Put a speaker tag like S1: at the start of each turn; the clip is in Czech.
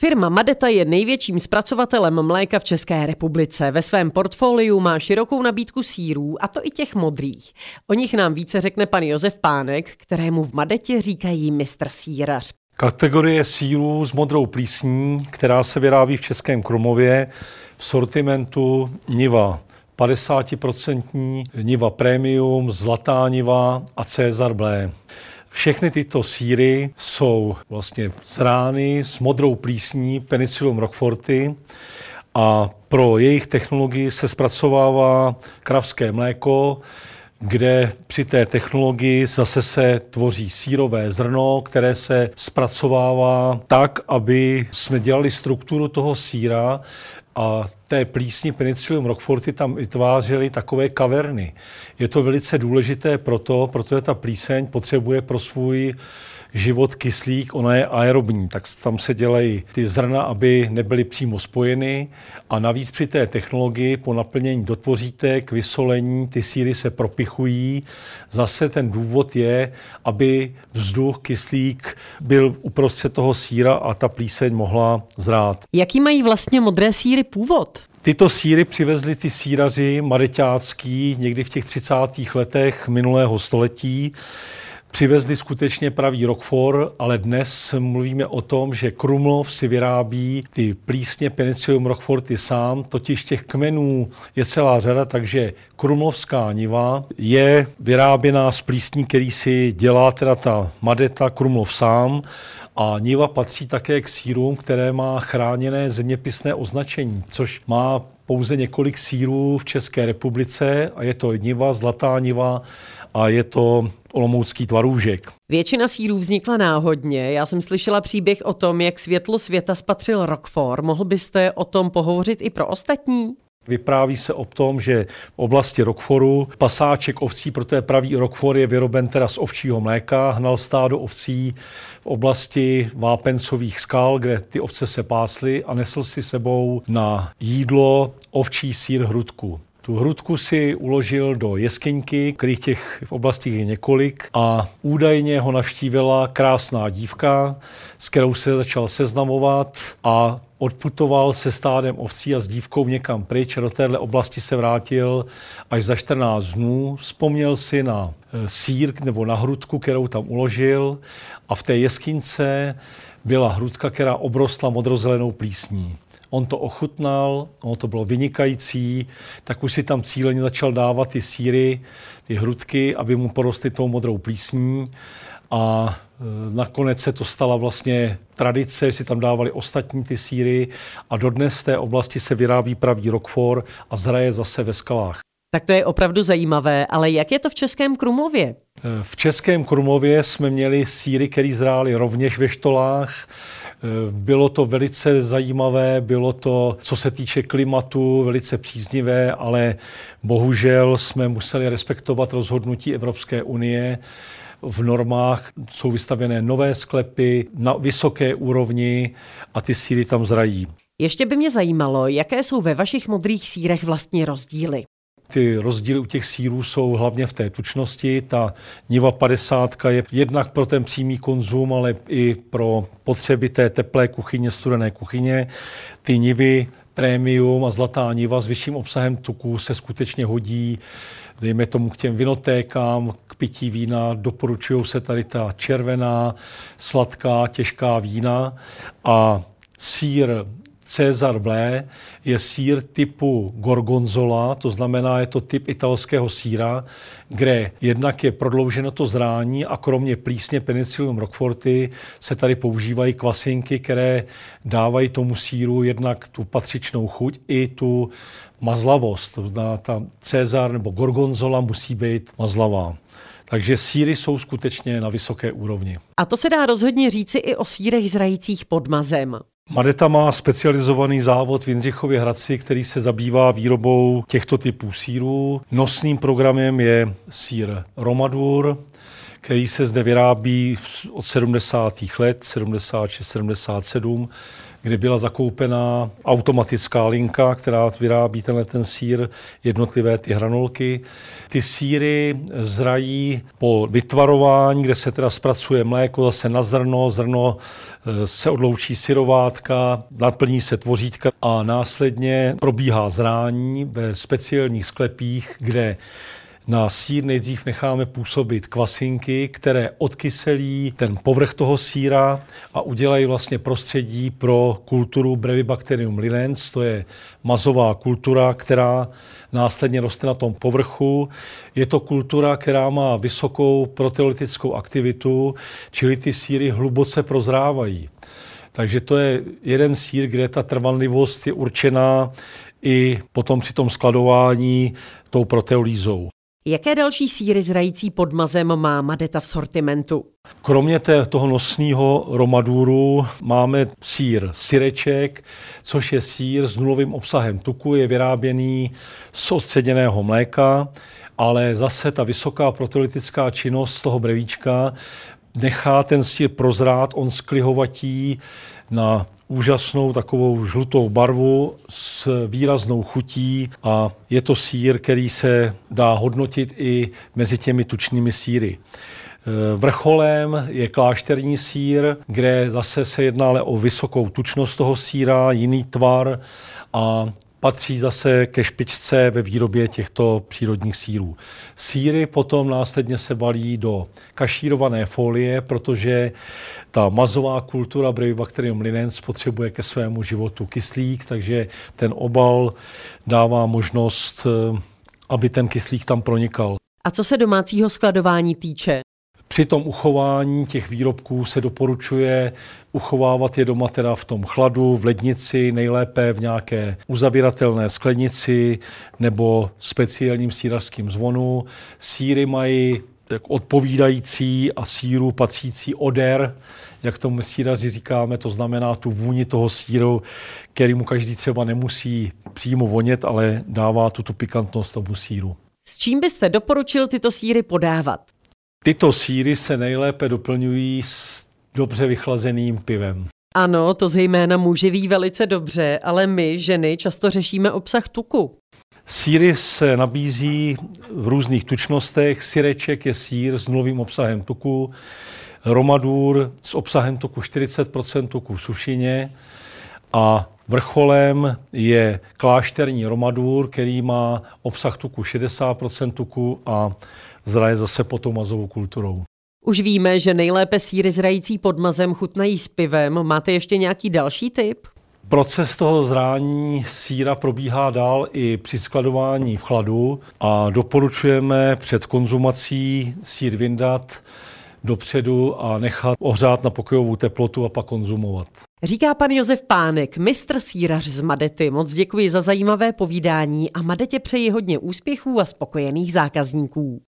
S1: Firma Madeta je největším zpracovatelem mléka v České republice. Ve svém portfoliu má širokou nabídku sírů, a to i těch modrých. O nich nám více řekne pan Josef Pánek, kterému v Madetě říkají mistr sírař.
S2: Kategorie sírů s modrou plísní, která se vyrábí v Českém Krumově v sortimentu Niva. 50% Niva Premium, Zlatá Niva a Cezar Blé. Všechny tyto síry jsou vlastně zrány s modrou plísní Penicillum roqueforti a pro jejich technologii se zpracovává kravské mléko, kde při té technologii zase se tvoří sírové zrno, které se zpracovává tak, aby jsme dělali strukturu toho síra a té plísni Penicillium roqueforti tam vytvářely takové kaverny. Je to velice důležité proto, protože ta plíseň potřebuje pro svůj život kyslík, ona je aerobní, tak tam se dělají ty zrna, aby nebyly přímo spojeny a navíc při té technologii po naplnění dotvořítek, vysolení, ty síry se propichují. Zase ten důvod je, aby vzduch, kyslík byl uprostřed toho síra a ta plíseň mohla zrát.
S1: Jaký mají vlastně modré síry původ?
S2: Tyto síry přivezli ty síraři mareťácký někdy v těch 30. letech minulého století. Přivezli skutečně pravý Rockford, ale dnes mluvíme o tom, že Krumlov si vyrábí ty plísně Penicillium rockforty sám, totiž těch kmenů je celá řada, takže Krumlovská niva je vyráběná z plísní, který si dělá teda ta Madeta Krumlov sám. A Niva patří také k sírům, které má chráněné zeměpisné označení, což má pouze několik sírů v České republice a je to Niva, Zlatá Niva a je to olomoucký tvarůžek.
S1: Většina sírů vznikla náhodně. Já jsem slyšela příběh o tom, jak světlo světa spatřil Rockford. Mohl byste o tom pohovořit i pro ostatní?
S2: Vypráví se o tom, že v oblasti Rockforu pasáček ovcí, protože pravý Rockford je vyroben teda z ovčího mléka, hnal stádo ovcí v oblasti vápencových skal, kde ty ovce se pásly a nesl si sebou na jídlo ovčí sír hrudku. Tu hrudku si uložil do jeskyňky, kterých těch v oblasti je několik a údajně ho navštívila krásná dívka, s kterou se začal seznamovat a odputoval se stádem ovcí a s dívkou někam pryč do téhle oblasti se vrátil až za 14 dnů. Vzpomněl si na e, sír nebo na hrudku, kterou tam uložil a v té jeskyňce byla hrudka, která obrostla modrozelenou plísní. On to ochutnal, ono to bylo vynikající, tak už si tam cíleně začal dávat ty síry, ty hrudky, aby mu porostly tou modrou plísní. A e, nakonec se to stala vlastně tradice, si tam dávali ostatní ty síry a dodnes v té oblasti se vyrábí pravý Rockford a zhraje zase ve skalách.
S1: Tak to je opravdu zajímavé, ale jak je to v Českém Krumově? E,
S2: v Českém Krumově jsme měli síry, které zrály rovněž ve štolách. Eh, bylo to velice zajímavé, bylo to, co se týče klimatu, velice příznivé, ale bohužel jsme museli respektovat rozhodnutí Evropské unie. V normách jsou vystavěné nové sklepy na vysoké úrovni a ty síry tam zrají.
S1: Ještě by mě zajímalo, jaké jsou ve vašich modrých sírech vlastně rozdíly.
S2: Ty rozdíly u těch sírů jsou hlavně v té tučnosti. Ta Niva 50 je jednak pro ten přímý konzum, ale i pro potřeby té teplé kuchyně, studené kuchyně. Ty Nivy Premium a Zlatá Niva s vyšším obsahem tuku se skutečně hodí dejme tomu k těm vinotékám, k pití vína, doporučují se tady ta červená, sladká, těžká vína a sír César Blé je sír typu gorgonzola, to znamená, je to typ italského síra, kde jednak je prodlouženo to zrání a kromě plísně Penicillium roqueforti se tady používají kvasinky, které dávají tomu síru jednak tu patřičnou chuť i tu mazlavost. To znamená, ta Cezar nebo gorgonzola musí být mazlavá. Takže síry jsou skutečně na vysoké úrovni.
S1: A to se dá rozhodně říci i o sírech zrajících pod mazem.
S2: Madeta má specializovaný závod v Jindřichově Hradci, který se zabývá výrobou těchto typů sírů. Nosným programem je sír Romadur, který se zde vyrábí od 70. let, 76, 77. kde byla zakoupená automatická linka, která vyrábí tenhle ten sír, jednotlivé ty hranolky. Ty síry zrají po vytvarování, kde se teda zpracuje mléko zase na zrno, zrno eh, se odloučí syrovátka, naplní se tvořítka a následně probíhá zrání ve speciálních sklepích, kde na sír nejdřív necháme působit kvasinky, které odkyselí ten povrch toho síra a udělají vlastně prostředí pro kulturu Brevibacterium linens, to je mazová kultura, která následně roste na tom povrchu. Je to kultura, která má vysokou proteolytickou aktivitu, čili ty síry hluboce prozrávají. Takže to je jeden sír, kde ta trvanlivost je určená i potom při tom skladování tou proteolízou.
S1: Jaké další síry zrající pod mazem má Madeta v sortimentu?
S2: Kromě té, toho nosního romaduru máme sír syreček, což je sír s nulovým obsahem tuku, je vyráběný z ostředěného mléka, ale zase ta vysoká proteolytická činnost toho brevíčka nechá ten sír prozrát, on sklihovatí na úžasnou takovou žlutou barvu s výraznou chutí a je to sír, který se dá hodnotit i mezi těmi tučnými síry. Vrcholem je klášterní sír, kde zase se jedná ale o vysokou tučnost toho síra, jiný tvar a patří zase ke špičce ve výrobě těchto přírodních sírů. Síry potom následně se balí do kašírované folie, protože ta mazová kultura Brevibacterium linens potřebuje ke svému životu kyslík, takže ten obal dává možnost, eh, aby ten kyslík tam pronikal.
S1: A co se domácího skladování týče?
S2: Při tom uchování těch výrobků se doporučuje uchovávat je doma teda v tom chladu, v lednici, nejlépe v nějaké uzavíratelné sklenici nebo speciálním sírařským zvonu. Síry mají odpovídající a síru patřící odér, jak tomu síraři říkáme, to znamená tu vůni toho síru, který mu každý třeba nemusí přímo vonět, ale dává tu, tu pikantnost tomu síru.
S1: S čím byste doporučil tyto síry podávat?
S2: Tyto síry se nejlépe doplňují s dobře vychlazeným pivem.
S1: Ano, to zejména muži ví velice dobře, ale my, ženy, často řešíme obsah tuku.
S2: Síry se nabízí v různých tučnostech. Syreček je sír s nulovým obsahem tuku, romadur s obsahem tuku 40 tuku v sušině a vrcholem je klášterní romadur, který má obsah tuku 60 tuku a zraje zase potom mazovou kulturou.
S1: Už víme, že nejlépe síry zrající pod mazem chutnají s pivem. Máte ještě nějaký další tip?
S2: Proces toho zrání síra probíhá dál i při skladování v chladu a doporučujeme před konzumací sír vyndat dopředu a nechat ohřát na pokojovou teplotu a pak konzumovat.
S1: Říká pan Josef Pánek, mistr sírař z Madety. Moc děkuji za zajímavé povídání a Madetě přeji hodně úspěchů a spokojených zákazníků.